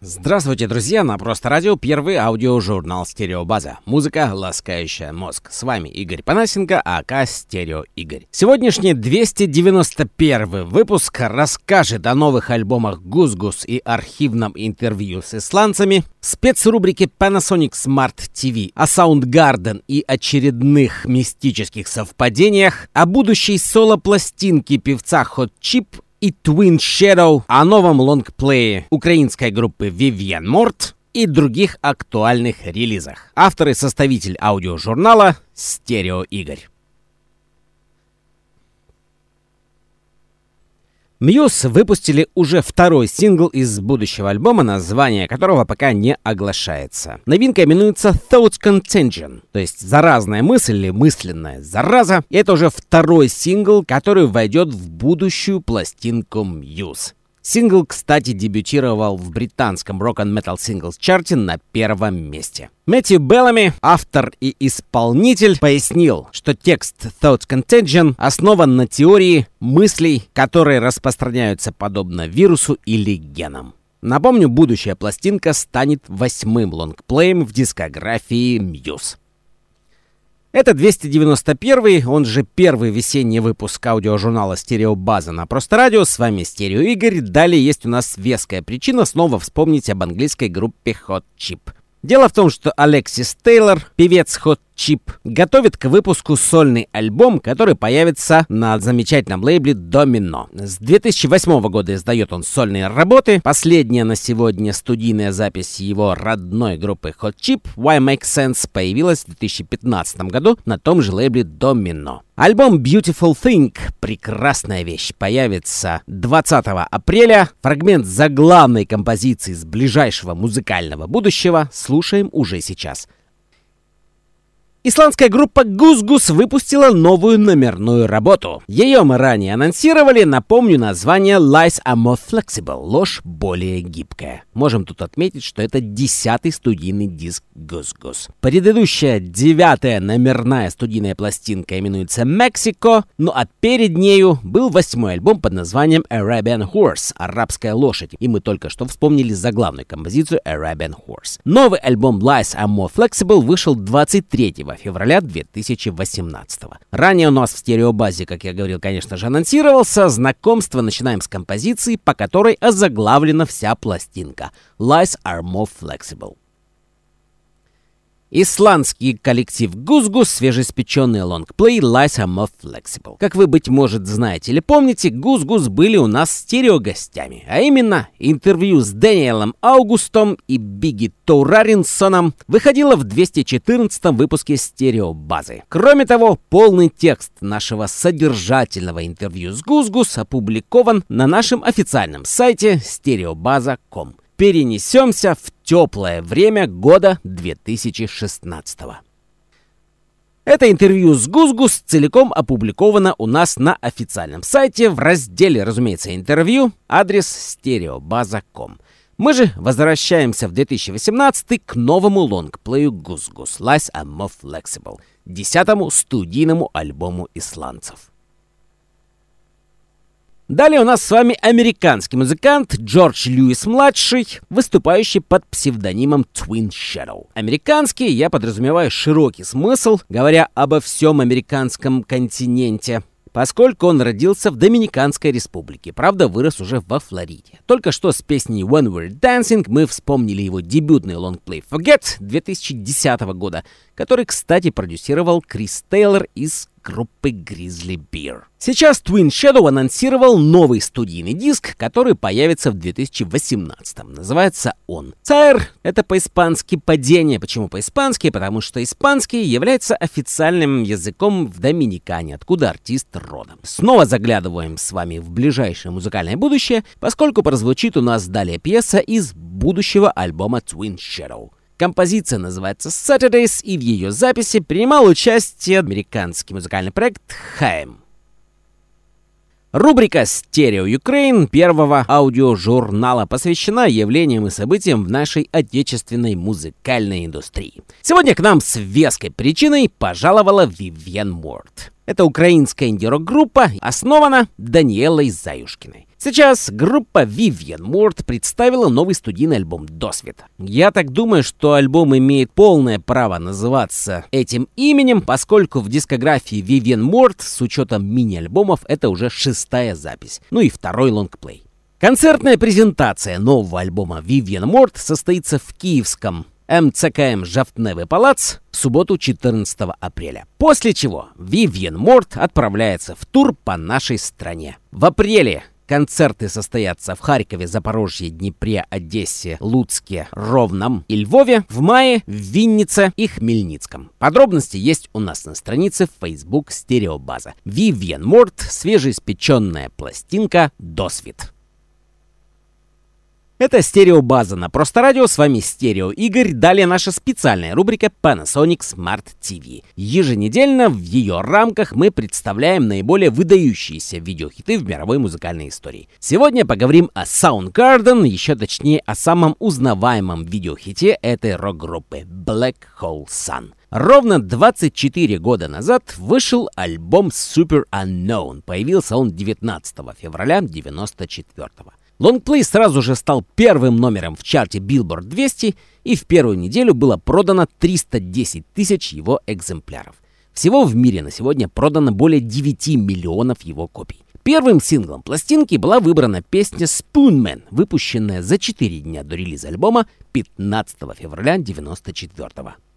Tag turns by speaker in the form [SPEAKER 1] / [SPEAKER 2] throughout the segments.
[SPEAKER 1] Здравствуйте, друзья! На Просто Радио первый аудиожурнал «Стереобаза». Музыка, ласкающая мозг. С вами Игорь Панасенко, АК «Стерео Игорь». Сегодняшний 291 выпуск расскажет о новых альбомах «Гус-Гус» и архивном интервью с исландцами, спецрубрике Panasonic Smart TV, о Soundgarden и очередных мистических совпадениях, о будущей соло-пластинке певца Hot Chip и Twin Shadow, о новом лонгплее украинской группы Vivienne Mort и других актуальных релизах. Автор и составитель аудиожурнала Стерео Игорь. Muse выпустили уже второй сингл из будущего альбома, название которого пока не оглашается. Новинка именуется Thoughts Contagion, то есть заразная мысль или мысленная зараза. И это уже второй сингл, который войдет в будущую пластинку Muse. Сингл, кстати, дебютировал в британском Rock and Metal Singles чарте на первом месте. Мэтью Беллами, автор и исполнитель, пояснил, что текст Thoughts Contagion основан на теории мыслей, которые распространяются подобно вирусу или генам. Напомню, будущая пластинка станет восьмым лонгплеем в дискографии Muse. Это 291 он же первый весенний выпуск аудиожурнала «Стереобаза» на Просто Радио. С вами Стерео Игорь. Далее есть у нас веская причина снова вспомнить об английской группе Hot Chip. Дело в том, что Алексис Тейлор, певец Hot Chip, готовит к выпуску сольный альбом, который появится на замечательном лейбле Domino. С 2008 года издает он сольные работы. Последняя на сегодня студийная запись его родной группы Hot Chip Why Make Sense появилась в 2015 году на том же лейбле Domino. Альбом Beautiful Thing, прекрасная вещь, появится 20 апреля. Фрагмент заглавной композиции с ближайшего музыкального будущего слушаем уже сейчас. Исландская группа GusGus выпустила новую номерную работу. Ее мы ранее анонсировали, напомню название Lies are more flexible, ложь более гибкая. Можем тут отметить, что это десятый студийный диск GusGus. Предыдущая девятая номерная студийная пластинка именуется Mexico, ну а перед нею был восьмой альбом под названием Arabian Horse, арабская лошадь, и мы только что вспомнили заглавную композицию Arabian Horse. Новый альбом Lies are more flexible вышел 23 февраля 2018. Ранее у нас в стереобазе, как я говорил, конечно же, анонсировался. Знакомство начинаем с композиции, по которой озаглавлена вся пластинка. Lies are more flexible. Исландский коллектив Гузгус, свежеиспеченный лонгплей Lies Are More Flexible. Как вы, быть может, знаете или помните, Гузгус были у нас стереогостями, а именно интервью с Дэниелом Аугустом и Бигги Тоураринсоном выходило в 214 выпуске стереобазы. Кроме того, полный текст нашего содержательного интервью с Гузгус опубликован на нашем официальном сайте стереобаза.ком перенесемся в теплое время года 2016 это интервью с Гузгус целиком опубликовано у нас на официальном сайте в разделе, разумеется, интервью, адрес стереобаза.ком. Мы же возвращаемся в 2018 к новому лонгплею Гузгус Lies are more flexible, десятому студийному альбому исландцев. Далее у нас с вами американский музыкант Джордж Льюис-младший, выступающий под псевдонимом Twin Shadow. Американский, я подразумеваю широкий смысл, говоря обо всем американском континенте поскольку он родился в Доминиканской республике, правда вырос уже во Флориде. Только что с песней When We're Dancing мы вспомнили его дебютный лонгплей Forget 2010 года, который, кстати, продюсировал Крис Тейлор из группы Grizzly Bear. Сейчас Twin Shadow анонсировал новый студийный диск, который появится в 2018 Называется он Цайр. Это по-испански падение. Почему по-испански? Потому что испанский является официальным языком в Доминикане, откуда артист родом. Снова заглядываем с вами в ближайшее музыкальное будущее, поскольку прозвучит у нас далее пьеса из будущего альбома Twin Shadow. Композиция называется Saturdays, и в ее записи принимал участие американский музыкальный проект Хайм. Рубрика «Стерео Украин» первого аудиожурнала посвящена явлениям и событиям в нашей отечественной музыкальной индустрии. Сегодня к нам с веской причиной пожаловала Вивьен Морт. Это украинская инди-рок-группа, основана Даниэлой Заюшкиной. Сейчас группа Vivian Mort представила новый студийный альбом «Досвет». Я так думаю, что альбом имеет полное право называться этим именем, поскольку в дискографии Vivian Mort с учетом мини-альбомов это уже шестая запись, ну и второй лонгплей. Концертная презентация нового альбома Vivian Mort состоится в киевском МЦКМ «Жафтневый палац» в субботу 14 апреля. После чего Vivian Mort отправляется в тур по нашей стране. В апреле Концерты состоятся в Харькове, Запорожье, Днепре, Одессе, Луцке, Ровном и Львове, в мае в Виннице и Хмельницком. Подробности есть у нас на странице в Facebook Стереобаза. Vivian Mort, свежеиспеченная пластинка «Досвид». Это стереобаза на Просто Радио. С вами Стерео Игорь. Далее наша специальная рубрика Panasonic Smart TV. Еженедельно в ее рамках мы представляем наиболее выдающиеся видеохиты в мировой музыкальной истории. Сегодня поговорим о Soundgarden, еще точнее о самом узнаваемом видеохите этой рок-группы Black Hole Sun. Ровно 24 года назад вышел альбом Super Unknown. Появился он 19 февраля 94 -го. Лонгплей сразу же стал первым номером в чарте Billboard 200 и в первую неделю было продано 310 тысяч его экземпляров. Всего в мире на сегодня продано более 9 миллионов его копий. Первым синглом пластинки была выбрана песня Spoonman, выпущенная за 4 дня до релиза альбома 15 февраля 1994 года.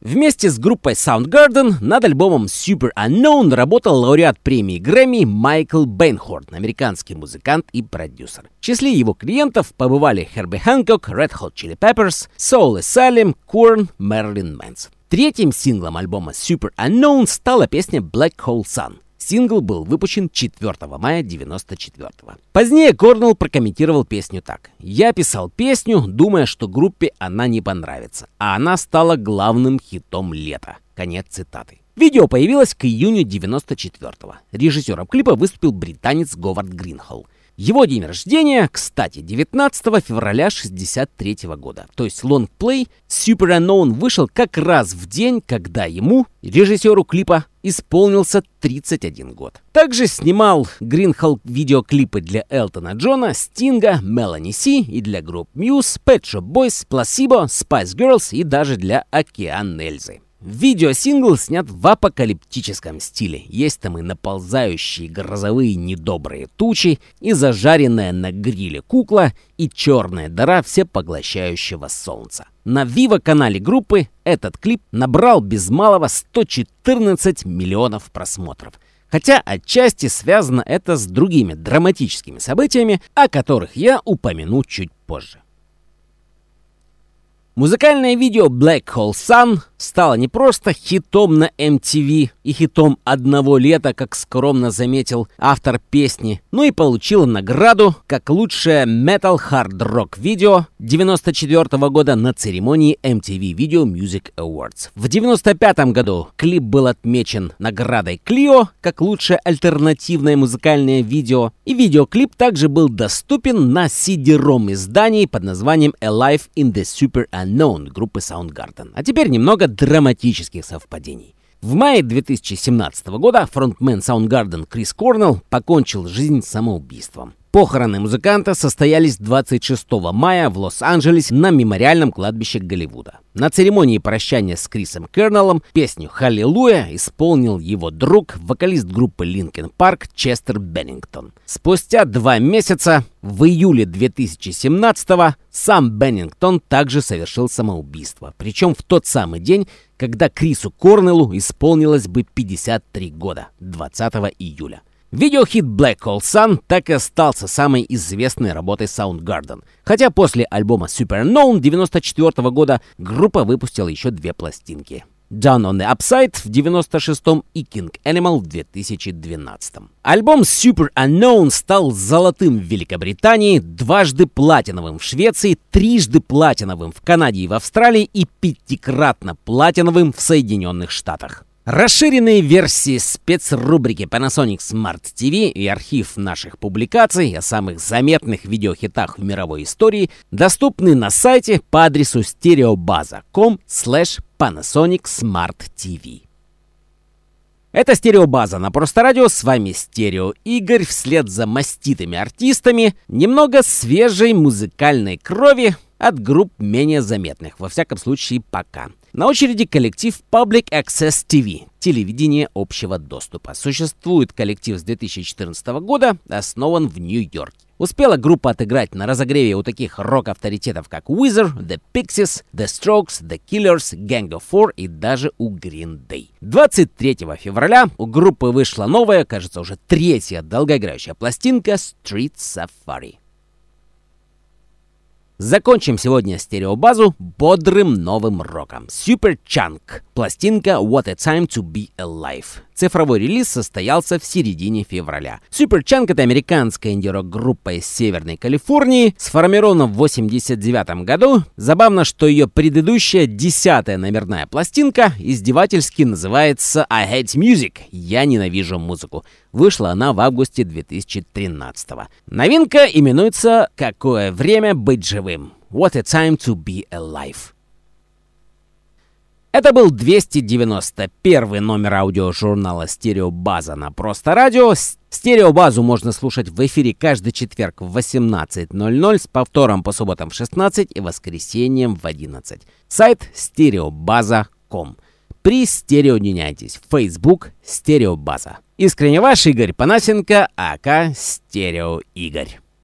[SPEAKER 1] Вместе с группой Soundgarden над альбомом Super Unknown работал лауреат премии Грэмми Майкл Бейнхорн, американский музыкант и продюсер. В числе его клиентов побывали Херби Хэнкок, Red Hot Chili Peppers, Soul Asylum, Korn, Marilyn Manson. Третьим синглом альбома Super Unknown стала песня Black Hole Sun. Сингл был выпущен 4 мая 94 -го. Позднее Корнелл прокомментировал песню так. «Я писал песню, думая, что группе она не понравится, а она стала главным хитом лета». Конец цитаты. Видео появилось к июню 94-го. Режиссером клипа выступил британец Говард Гринхолл. Его день рождения, кстати, 19 февраля 63 года. То есть лонгплей Super Unknown вышел как раз в день, когда ему, режиссеру клипа, исполнился 31 год. Также снимал Гринхолл видеоклипы для Элтона Джона, Стинга, Мелани Си и для групп Muse, Pet Shop Boys, Placebo, Spice Girls и даже для Океан Эльзы. Видеосингл снят в апокалиптическом стиле. Есть там и наползающие грозовые недобрые тучи, и зажаренная на гриле кукла, и черная дыра всепоглощающего солнца. На Viva-канале группы этот клип набрал без малого 114 миллионов просмотров. Хотя отчасти связано это с другими драматическими событиями, о которых я упомяну чуть позже. Музыкальное видео Black Hole Sun стало не просто хитом на MTV и хитом одного лета, как скромно заметил автор песни, но и получило награду как лучшее Metal Hard Rock видео 94 -го года на церемонии MTV Video Music Awards. В 95 году клип был отмечен наградой Clio как лучшее альтернативное музыкальное видео, и видеоклип также был доступен на CD-ROM издании под названием Alive in the Super Unknown группы Soundgarden. А теперь немного драматических совпадений. В мае 2017 года фронтмен Soundgarden Крис Корнелл покончил жизнь самоубийством. Похороны музыканта состоялись 26 мая в Лос-Анджелесе на мемориальном кладбище Голливуда. На церемонии прощания с Крисом Кернеллом песню «Халлелуя» исполнил его друг, вокалист группы Linkin Park Честер Беннингтон. Спустя два месяца, в июле 2017-го, сам Беннингтон также совершил самоубийство. Причем в тот самый день, когда Крису Корнеллу исполнилось бы 53 года, 20 июля. Видеохит Black Hole Sun так и остался самой известной работой Soundgarden. Хотя после альбома Super Known 94 года группа выпустила еще две пластинки. Down on the Upside в 96-м и King Animal в 2012-м. Альбом Super Unknown стал золотым в Великобритании, дважды платиновым в Швеции, трижды платиновым в Канаде и в Австралии и пятикратно платиновым в Соединенных Штатах. Расширенные версии спецрубрики Panasonic Smart TV и архив наших публикаций о самых заметных видеохитах в мировой истории доступны на сайте по адресу stereobaza.com slash Panasonic Smart TV. Это стереобаза на Просто Радио, с вами Стерео Игорь, вслед за маститыми артистами, немного свежей музыкальной крови от групп менее заметных, во всяком случае пока. На очереди коллектив Public Access TV, телевидение общего доступа. Существует коллектив с 2014 года, основан в Нью-Йорке. Успела группа отыграть на разогреве у таких рок-авторитетов, как Weezer, The Pixies, The Strokes, The Killers, Gang of Four и даже у Green Day. 23 февраля у группы вышла новая, кажется, уже третья долгоиграющая пластинка Street Safari. Закончим сегодня стереобазу бодрым новым роком. Super Chunk. Пластинка What a Time to Be Alive. Цифровой релиз состоялся в середине февраля. Superchunk — это американская инди-рок-группа из Северной Калифорнии, сформирована в 89 году. Забавно, что ее предыдущая десятая номерная пластинка издевательски называется I Hate Music — «Я ненавижу музыку». Вышла она в августе 2013 -го. Новинка именуется «Какое время быть живым» — What a Time to Be Alive. Это был 291 номер аудиожурнала «Стереобаза» на Просто Радио. Стереобазу можно слушать в эфире каждый четверг в 18.00 с повтором по субботам в 16 и воскресеньям в 11. Сайт стереобаза.ком. При стереоденяйтесь. Facebook «Стереобаза». Искренне ваш Игорь Панасенко, АК «Стерео Игорь».